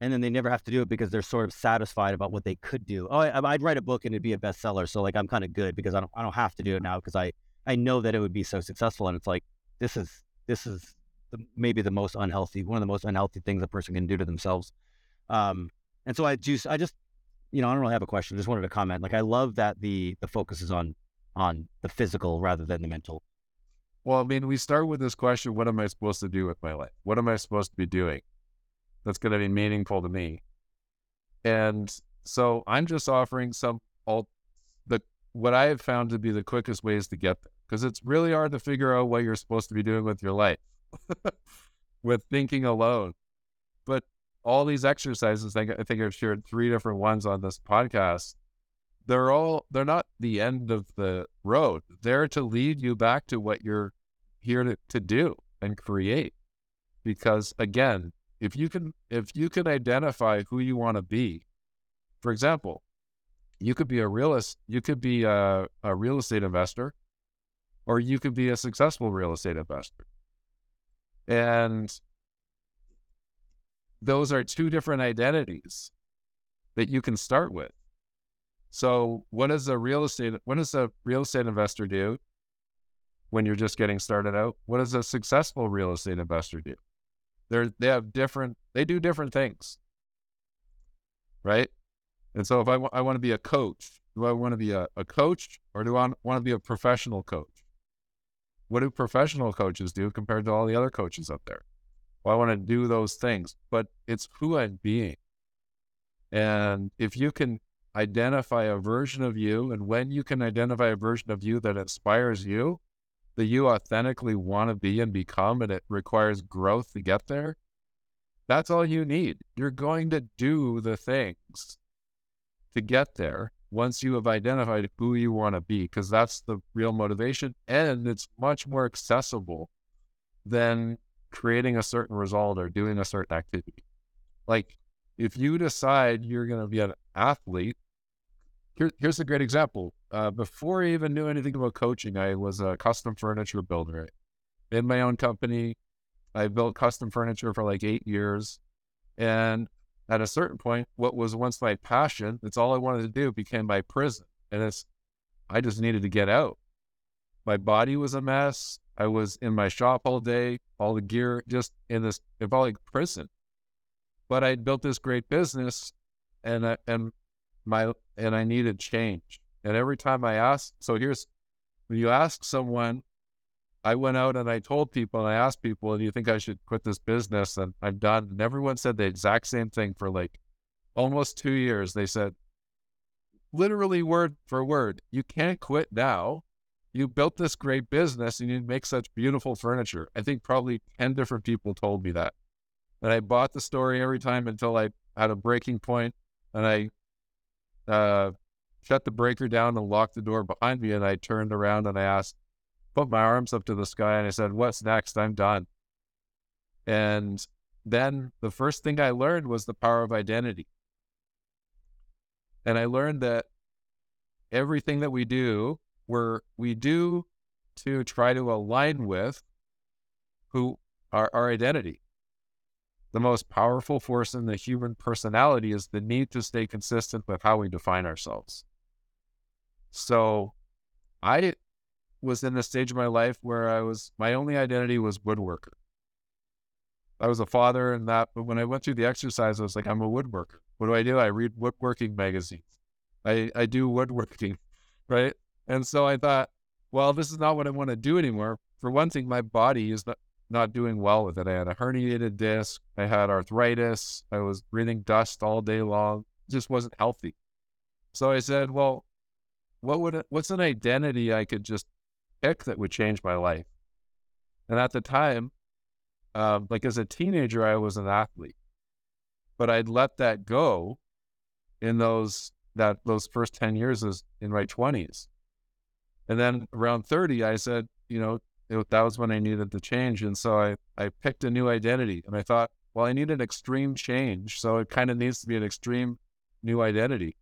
and then they never have to do it because they're sort of satisfied about what they could do. Oh, I, I'd write a book and it'd be a bestseller, so like I'm kind of good because I don't I don't have to do it now because I I know that it would be so successful. And it's like this is this is the, maybe the most unhealthy one of the most unhealthy things a person can do to themselves. Um, and so I just I just you know I don't really have a question. Just wanted to comment. Like I love that the the focus is on on the physical rather than the mental. Well, I mean, we start with this question what am I supposed to do with my life? What am I supposed to be doing that's going to be meaningful to me? And so I'm just offering some all the what I have found to be the quickest ways to get there because it's really hard to figure out what you're supposed to be doing with your life <laughs> with thinking alone. But all these exercises, I, think I've shared three different ones on this podcast. They're all they're not the end of the road. They're to lead you back to what you're here to, to do and create. Because again, if you can if you can identify who you want to be, for example, you could be a realist, you could be a, a real estate investor, or you could be a successful real estate investor. And those are two different identities that you can start with. So, what does a real estate what does a real estate investor do when you're just getting started out? What does a successful real estate investor do? They're they have different they do different things, right? And so, if I, I want to be a coach, do I want to be a, a coach or do I want to be a professional coach? What do professional coaches do compared to all the other coaches up there? Well, I want to do those things, but it's who I'm being. And if you can identify a version of you, and when you can identify a version of you that inspires you, that you authentically want to be and become, and it requires growth to get there, that's all you need. You're going to do the things to get there once you have identified who you want to be, because that's the real motivation. And it's much more accessible than creating a certain result or doing a certain activity. Like if you decide you're going to be an athlete, here, here's a great example. Uh, before I even knew anything about coaching, I was a custom furniture builder. In my own company, I built custom furniture for like eight years. And at a certain point, what was once my passion, that's all I wanted to do, became my prison. And it's, I just needed to get out. My body was a mess. I was in my shop all day, all the gear just in this, it felt like prison. But I'd built this great business and I, and my, and I needed change. And every time I asked, so here's, when you ask someone, I went out and I told people and I asked people, do you think I should quit this business? And I'm done. And everyone said the exact same thing for like almost two years. They said, literally word for word, you can't quit now. You built this great business and you make such beautiful furniture. I think probably 10 different people told me that. And I bought the story every time until I had a breaking point and I uh, shut the breaker down and locked the door behind me. And I turned around and I asked, put my arms up to the sky and I said, What's next? I'm done. And then the first thing I learned was the power of identity. And I learned that everything that we do, we're, we do to try to align with who our, our identity. The most powerful force in the human personality is the need to stay consistent with how we define ourselves. So I was in a stage of my life where I was, my only identity was woodworker. I was a father and that, but when I went through the exercise, I was like, I'm a woodworker. What do I do? I read woodworking magazines. I, I do woodworking, <laughs> right? And so I thought, well, this is not what I want to do anymore. For one thing, my body is not, not doing well with it. I had a herniated disc. I had arthritis. I was breathing dust all day long. Just wasn't healthy. So I said, well, what would it, what's an identity I could just pick that would change my life? And at the time, um, like as a teenager, I was an athlete, but I'd let that go in those that those first ten years is in my twenties, and then around thirty, I said, you know, it, that was when I needed the change, and so I I picked a new identity, and I thought, well, I need an extreme change, so it kind of needs to be an extreme new identity.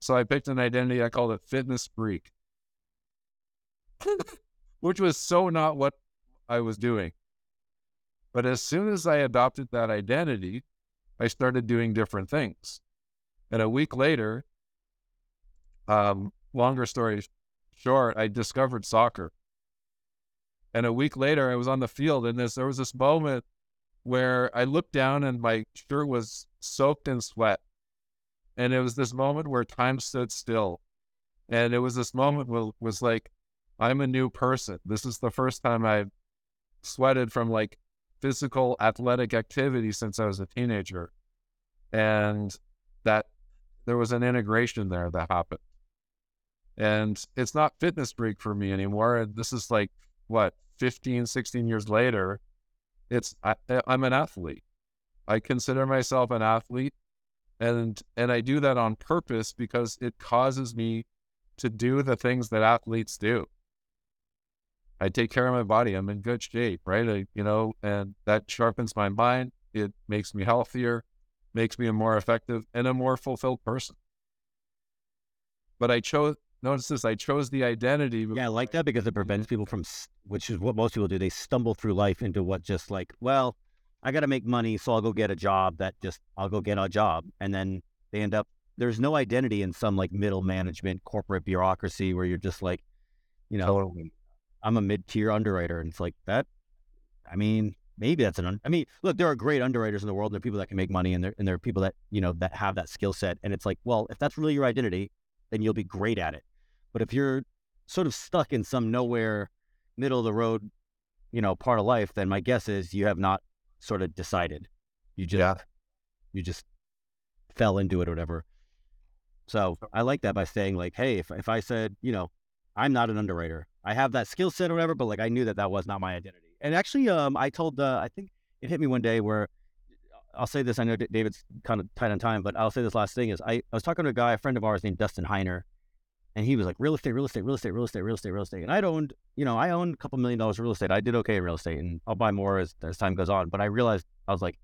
So I picked an identity I called it fitness freak, <laughs> which was so not what I was doing. But as soon as I adopted that identity, I started doing different things. And a week later, um, longer story short, I discovered soccer. And a week later, I was on the field, and this, there was this moment where I looked down and my shirt was soaked in sweat. And it was this moment where time stood still. And it was this moment where was like, I'm a new person. This is the first time I've sweated from like physical athletic activity since I was a teenager. And that there was an integration there that happened. And it's not fitness freak for me anymore. And this is like, what, 15, 16 years later, it's, I, I'm an athlete. I consider myself an athlete and and I do that on purpose because it causes me to do the things that athletes do. I take care of my body. I'm in good shape, right? I, you know, and that sharpens my mind. It makes me healthier, makes me a more effective and a more fulfilled person. But I chose, notice this, I chose the identity. Yeah, I like that because it prevents people from, which is what most people do. They stumble through life into what just like, well, I got to make money, so I'll go get a job that just, I'll go get a job. And then they end up, there's no identity in some like middle management corporate bureaucracy where you're just like, you know, totally. I'm a mid tier underwriter. And it's like that. I mean, maybe that's an, un- I mean, look, there are great underwriters in the world. And there are people that can make money and there, and there are people that, you know, that have that skill set. And it's like, well, if that's really your identity, then you'll be great at it. But if you're sort of stuck in some nowhere, middle of the road, you know, part of life, then my guess is you have not sort of decided. You just, yeah. you just fell into it or whatever. So I like that by saying like, hey, if, if I said, you know, I'm not an underwriter, I have that skill set or whatever, but like I knew that that was not my identity. And actually, um, I told, uh, I think it hit me one day where I'll say this. I know David's kind of tight on time, but I'll say this last thing is I, I was talking to a guy, a friend of ours named Dustin Heiner, and he was like, real estate, real estate, real estate, real estate, real estate, real estate. And I'd owned, you know, I owned a couple million dollars of real estate. I did okay in real estate and I'll buy more as, as time goes on. But I realized, I was like,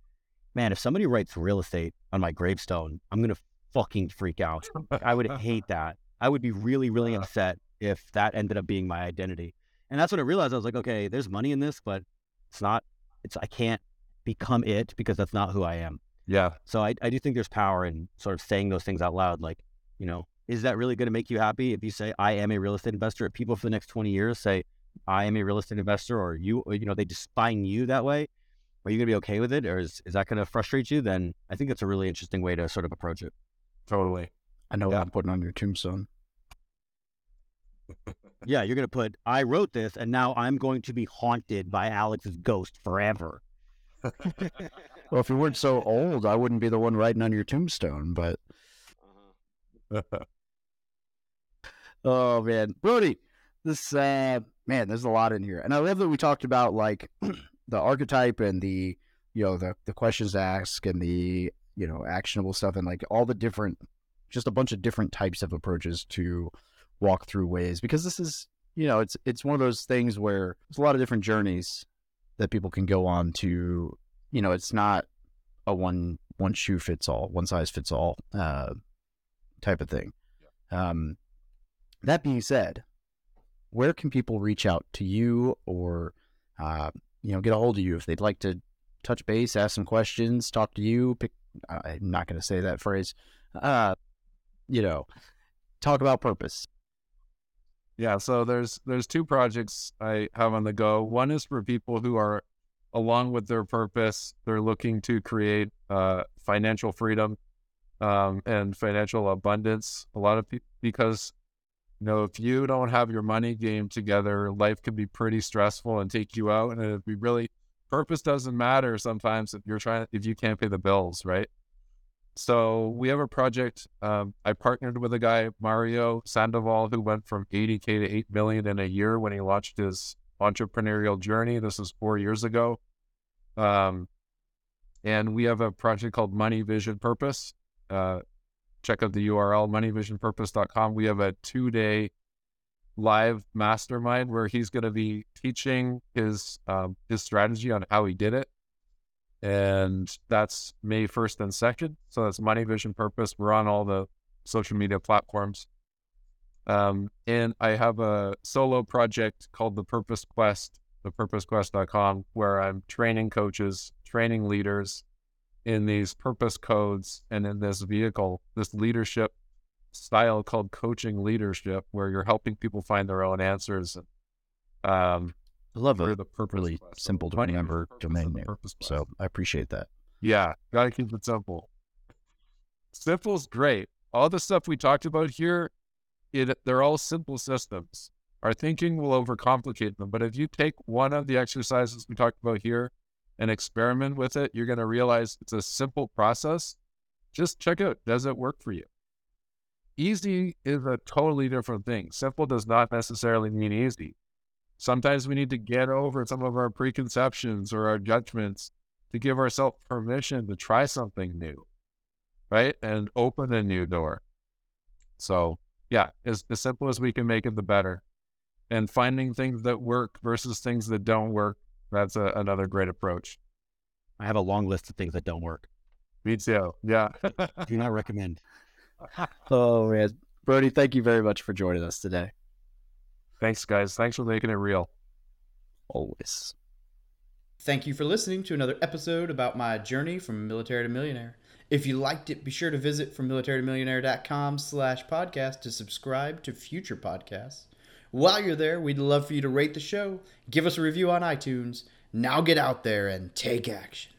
man, if somebody writes real estate on my gravestone, I'm going to fucking freak out. I would hate <laughs> that. I would be really, really uh. upset if that ended up being my identity. And that's when I realized I was like, okay, there's money in this, but it's not, it's, I can't become it because that's not who I am. Yeah. So I, I do think there's power in sort of saying those things out loud. Like, you know, is that really going to make you happy if you say, I am a real estate investor? If people for the next 20 years say, I am a real estate investor, or you, or, you know, they define you that way, are you going to be okay with it? Or is, is that going to frustrate you? Then I think it's a really interesting way to sort of approach it. Totally. I know yeah. what I'm putting on your tombstone. yeah, you're going to put, I wrote this and now I'm going to be haunted by Alex's ghost forever. <laughs> well, if you weren't so old, I wouldn't be the one writing on your tombstone, but. Uh-huh. <laughs> Oh, man. Brodie, this, uh, man, there's a lot in here. And I love that we talked about like <clears throat> the archetype and the, you know, the, the questions to ask and the, you know, actionable stuff and like all the different just a bunch of different types of approaches to walk through ways because this is you know it's it's one of those things where there's a lot of different journeys that people can go on to you know it's not a one one shoe fits all one size fits all uh, type of thing um, that being said where can people reach out to you or uh, you know get a hold of you if they'd like to touch base ask some questions talk to you pick i'm not going to say that phrase uh, you know talk about purpose Yeah, so there's there's two projects I have on the go. One is for people who are along with their purpose, they're looking to create uh, financial freedom um, and financial abundance. A lot of people because you know if you don't have your money game together, life can be pretty stressful and take you out. And if we really purpose doesn't matter sometimes if you're trying if you can't pay the bills, right? So we have a project. Um, I partnered with a guy, Mario Sandoval, who went from 80k to 8 million in a year when he launched his entrepreneurial journey. This was four years ago. Um, and we have a project called Money Vision Purpose. Uh, check out the URL moneyvisionpurpose.com. We have a two-day live mastermind where he's going to be teaching his um, his strategy on how he did it and that's May 1st and 2nd. So that's Money Vision Purpose. We're on all the social media platforms. Um, and I have a solo project called The Purpose Quest, thepurposequest.com, where I'm training coaches, training leaders in these purpose codes and in this vehicle, this leadership style called coaching leadership, where you're helping people find their own answers. Um, i love it the purpose really quest. simple to remember domain name. So i appreciate that Yeah, gotta keep it simple. Simple's great. All the stuff we talked about here, it they're all simple systems. Our thinking will overcomplicate them, but if you take one of the exercises we talked about here and experiment with it, you're gonna realize it's a simple process. Just check out, does it work for you? Easy is a totally different thing. Simple does not necessarily mean easy. Sometimes we need to get over some of our preconceptions or our judgments to give ourselves permission to try something new, right? And open a new door. So, yeah, as, as simple as we can make it, the better. And finding things that work versus things that don't work, that's a, another great approach. I have a long list of things that don't work. Me too. Yeah. Do not recommend. <laughs> oh man Brodie thank you very much for joining us today Thanks, guys. Thanks for making it real. always Thank you for listening to another episode about my journey from military to millionaire. If you liked it, be sure to visit from militarytomillionaire.com slash podcast to subscribe to future podcasts. While you're there, we'd love for you to rate the show, give us a review on iTunes. Now get out there and take action.